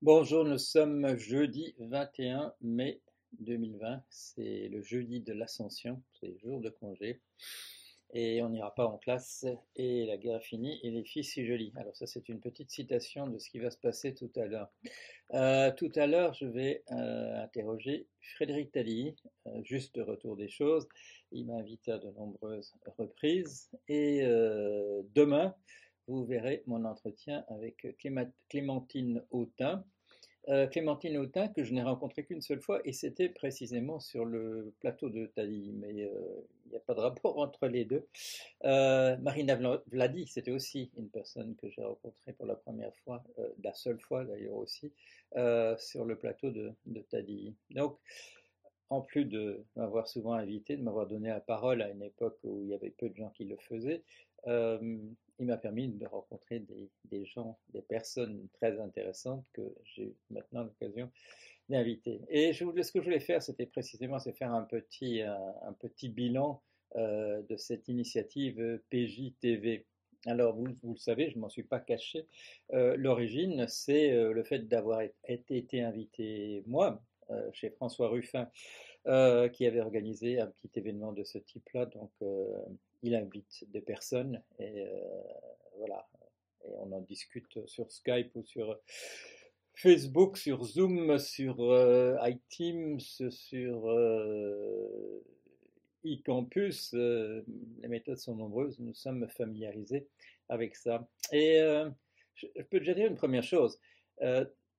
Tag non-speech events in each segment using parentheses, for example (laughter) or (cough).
Bonjour, nous sommes jeudi 21 mai 2020. C'est le jeudi de l'Ascension, c'est jour de congé. Et on n'ira pas en classe et la guerre est finie et les filles si jolies. Alors ça c'est une petite citation de ce qui va se passer tout à l'heure. Euh, tout à l'heure je vais euh, interroger Frédéric Tally, euh, juste retour des choses. Il m'a invité à de nombreuses reprises et demain vous verrez mon entretien avec Clémentine Autin. Euh, Clémentine Autin, que je n'ai rencontrée qu'une seule fois, et c'était précisément sur le plateau de Thalie, mais euh, il n'y a pas de rapport (laughs) entre les deux. Euh, Marina Vladi, c'était aussi une personne que j'ai rencontrée pour la première fois, la seule fois d'ailleurs aussi, sur le plateau de, de Donc, en plus de m'avoir souvent invité, de m'avoir donné la parole à une époque où il y avait peu de gens qui le faisaient, il m'a permis de rencontrer des, gens, des personnes très intéressantes que j'ai maintenant l'occasion d'inviter. Et ce que je voulais faire, c'était précisément faire un petit, bilan euh, de cette initiative PJTV. Alors, vous, le savez, je ne m'en suis pas caché. Euh, l'origine, c'est le fait d'avoir été invité, moi, chez François Ruffin, qui avait organisé un petit événement de ce type-là. Donc, il invite des personnes et euh, voilà, et on en discute sur Skype ou sur Facebook, sur Zoom, sur euh, iTeams, sur euh, eCampus. les méthodes sont nombreuses, nous sommes familiarisés avec ça. Et je, peux déjà dire une première chose.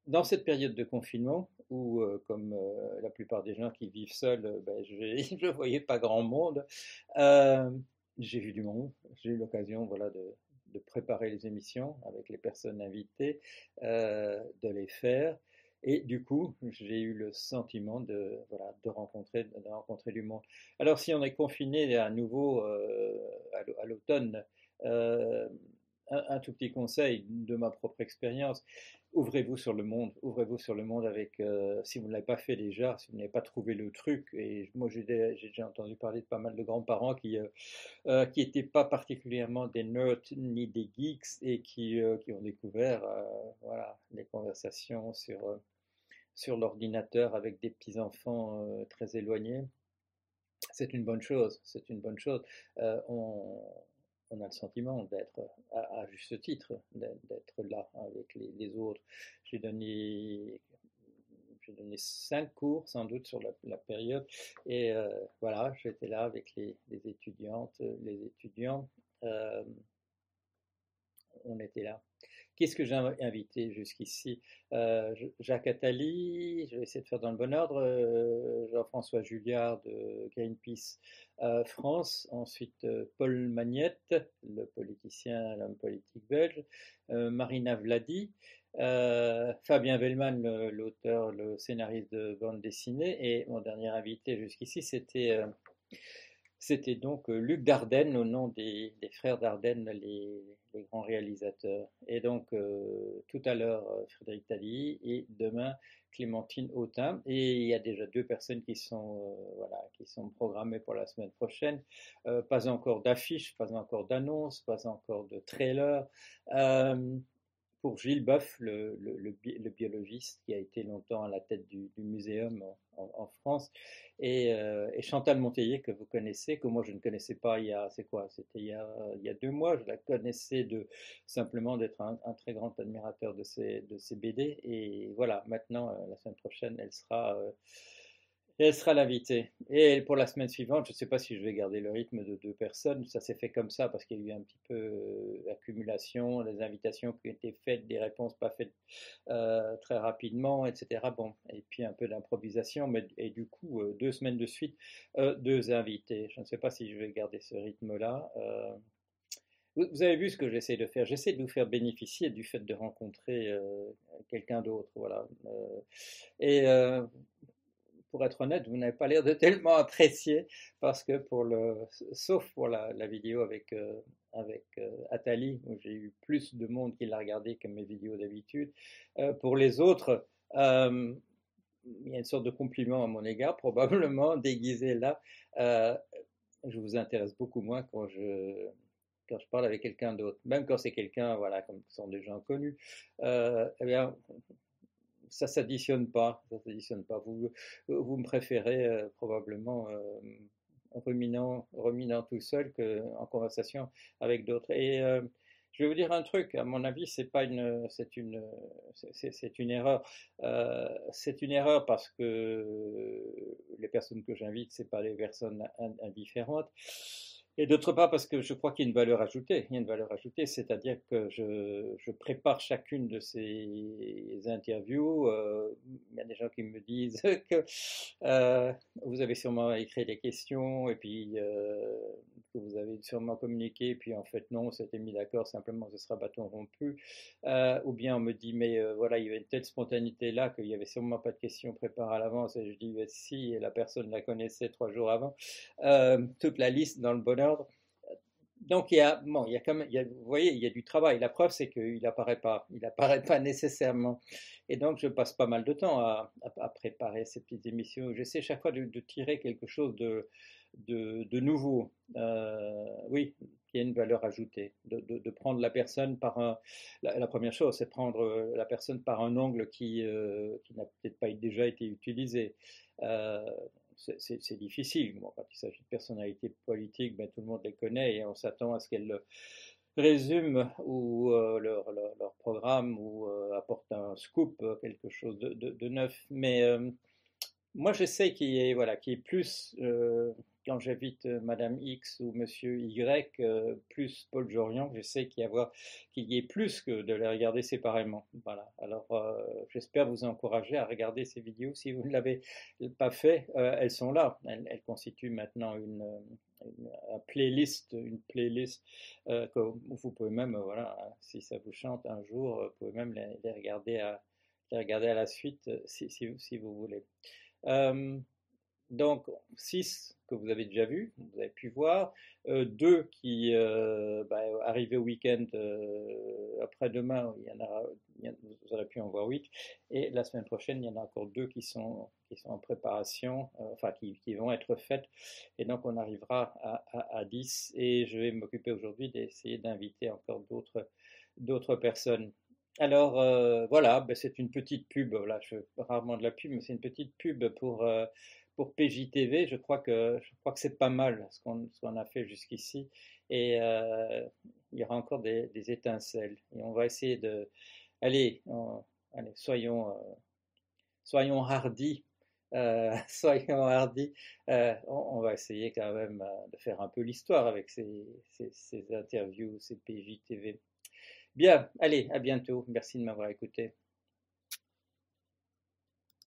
dans cette période de confinement, où, comme la plupart des gens qui vivent seuls, ben, je (laughs) ne voyais pas grand monde, j'ai vu du monde, j'ai eu l'occasion voilà, de, préparer les émissions avec les personnes invitées, euh, de les faire. Et du coup, j'ai eu le sentiment de, voilà, de, rencontrer, de rencontrer du monde. Alors, si on est confiné à nouveau euh, à l'automne, euh, un, tout petit conseil de ma propre expérience, ouvrez-vous sur le monde, ouvrez-vous sur le monde avec, euh, si vous ne l'avez pas fait déjà, si vous n'avez pas trouvé le truc, et moi j'ai déjà entendu parler de pas mal de grands-parents qui n'étaient euh, euh, pas particulièrement des nerds ni des geeks et qui, qui ont découvert voilà, les conversations sur, sur l'ordinateur avec des petits-enfants très éloignés. C'est une bonne chose, c'est une bonne chose. on, on a le sentiment d'être, à, juste titre, d'être là avec les, autres. J'ai donné, cinq cours sans doute sur la, période et euh, voilà, j'étais là avec les, étudiantes, les étudiants. Euh, on était là. Qu'est-ce que j'ai invité jusqu'ici? Euh, Jacques Attali, je vais essayer de faire dans le bon ordre, euh, Jean-François Julliard de Greenpeace euh, France, ensuite Paul Magnette, le politicien, l'homme politique belge, Marina Vladi, Fabien Vellman, l'auteur, le scénariste de bande dessinée, et mon dernier invité jusqu'ici, c'était c'était donc euh, Luc Dardenne, au nom des, frères Dardenne, les, grands réalisateurs. Et donc, euh, tout à l'heure, euh, Frédéric Tally et demain, Clémentine Autin. Et il y a déjà deux personnes qui sont, voilà, qui sont programmées pour la semaine prochaine. pas encore d'affiches, pas encore d'annonces, pas encore de trailer pour Gilles Boeuf, le, le, biologiste qui a été longtemps à la tête du, muséum en, France, euh, et, Chantal Monteiller que vous connaissez, que moi je ne connaissais pas il y a, c'est quoi, c'était il, y a, deux mois, je la connaissais de simplement d'être un, très grand admirateur de ces, de ces BD, et voilà, maintenant, euh, la semaine prochaine, elle sera... Euh, elle sera l'invitée. Et pour la semaine suivante, je ne sais pas si je vais garder le rythme de deux personnes. Ça s'est fait comme ça parce qu'il y a eu un petit peu d'accumulation, des invitations qui ont été faites, des réponses pas faites euh, très rapidement, etc. Bon, et puis un peu d'improvisation. Mais et du coup, euh, deux semaines de suite, euh, deux invités. Je ne sais pas si je vais garder ce rythme-là. Vous avez vu ce que j'essaie de faire. J'essaie de vous faire bénéficier du fait de rencontrer quelqu'un d'autre, voilà. et pour être honnête, vous n'avez pas l'air de tellement apprécier parce que sauf pour la, vidéo avec euh, avec euh, Atali où j'ai eu plus de monde qui l'a regardé que mes vidéos d'habitude, euh, pour les autres, il y a une sorte de compliment à mon égard, (laughs) probablement déguisé là. je vous intéresse beaucoup moins quand je quand je parle avec quelqu'un d'autre, même quand c'est quelqu'un, voilà, comme ce sont des gens connus. eh bien, ça s'additionne pas, ça s'additionne pas. Vous, vous me préférez probablement ruminant, ruminant tout seul qu'en conversation avec d'autres. Et je vais vous dire un truc, à mon avis, c'est pas une, c'est une, c'est une erreur. Euh, c'est une erreur parce que les personnes que j'invite, c'est pas des personnes indifférentes. Et d'autre part, parce que je crois qu'il y a une valeur ajoutée. Il y a une valeur ajoutée, c'est-à-dire que je, prépare chacune de ces interviews. Euh, il y a des gens qui me disent (laughs) que euh, vous avez sûrement écrit des questions et puis euh, que vous avez sûrement communiqué, puis en fait non, on s'était mis d'accord, simplement ce sera bâton rompu. Ou bien on me dit, mais voilà, il y avait une telle spontanéité là qu'il n'y avait sûrement pas de questions préparées à l'avance. Et je dis, si, et la personne la connaissait trois jours avant. toute la liste dans le bonheur donc il y a, bon, il y a même, vous voyez, il y a du travail. La preuve, c'est qu'il n'apparaît pas, il apparaît pas (laughs) nécessairement. Et donc je passe pas mal de temps à, préparer ces petites émissions. J'essaie chaque fois de, tirer quelque chose de, nouveau. Euh, oui, qui a une valeur ajoutée. De, prendre la personne par la, première chose, c'est prendre la personne par un angle qui, euh, qui n'a peut-être pas déjà été utilisé. Euh, c'est difficile. quand il s'agit de personnalités politiques, ben, tout le monde les connaît et on s'attend à ce qu'elles résument ou euh, leur, programme ou euh, apportent un scoop, euh, quelque chose de, de, neuf. Mais moi, j'essaie qu'il y voilà, qu'il y ait plus quand j'invite euh, Madame X ou Monsieur Y, euh, plus Paul Jorian, j'essaie qu'il y, y, ait plus que de les regarder séparément. Voilà. Alors, euh, j'espère vous encourager à regarder ces vidéos. Si vous ne l'avez pas fait, elles sont là. Elles, constituent maintenant une, playlist, une playlist vous pouvez même, voilà, si ça vous chante un jour, vous pouvez même les, regarder à regarder à la suite si, si, si vous voulez. Donc, 6 que vous avez déjà vu, vous avez pu voir, euh, deux qui euh, bah, arrivent au week-end euh, après-demain, vous aurez pu en voir 8, et la semaine prochaine, il y en a encore deux qui sont, qui sont en préparation, enfin qui, qui, vont être faites, et donc on arrivera à, à, 10, et je vais m'occuper aujourd'hui d'essayer d'inviter encore d'autres personnes. Alors voilà, ben, c'est une petite pub, là je fais rarement de la pub, mais c'est une petite pub pour pour PJTV, je crois que je crois que c'est pas mal ce qu'on a fait jusqu'ici. Et euh, il y aura encore des, étincelles. Et on va essayer de allez, allez soyons euh, soyons hardis euh, (laughs) soyons hardis. On, va essayer quand même de faire un peu l'histoire avec ces, ces, ces interviews ces PJTV bien allez à bientôt. Merci de m'avoir écouté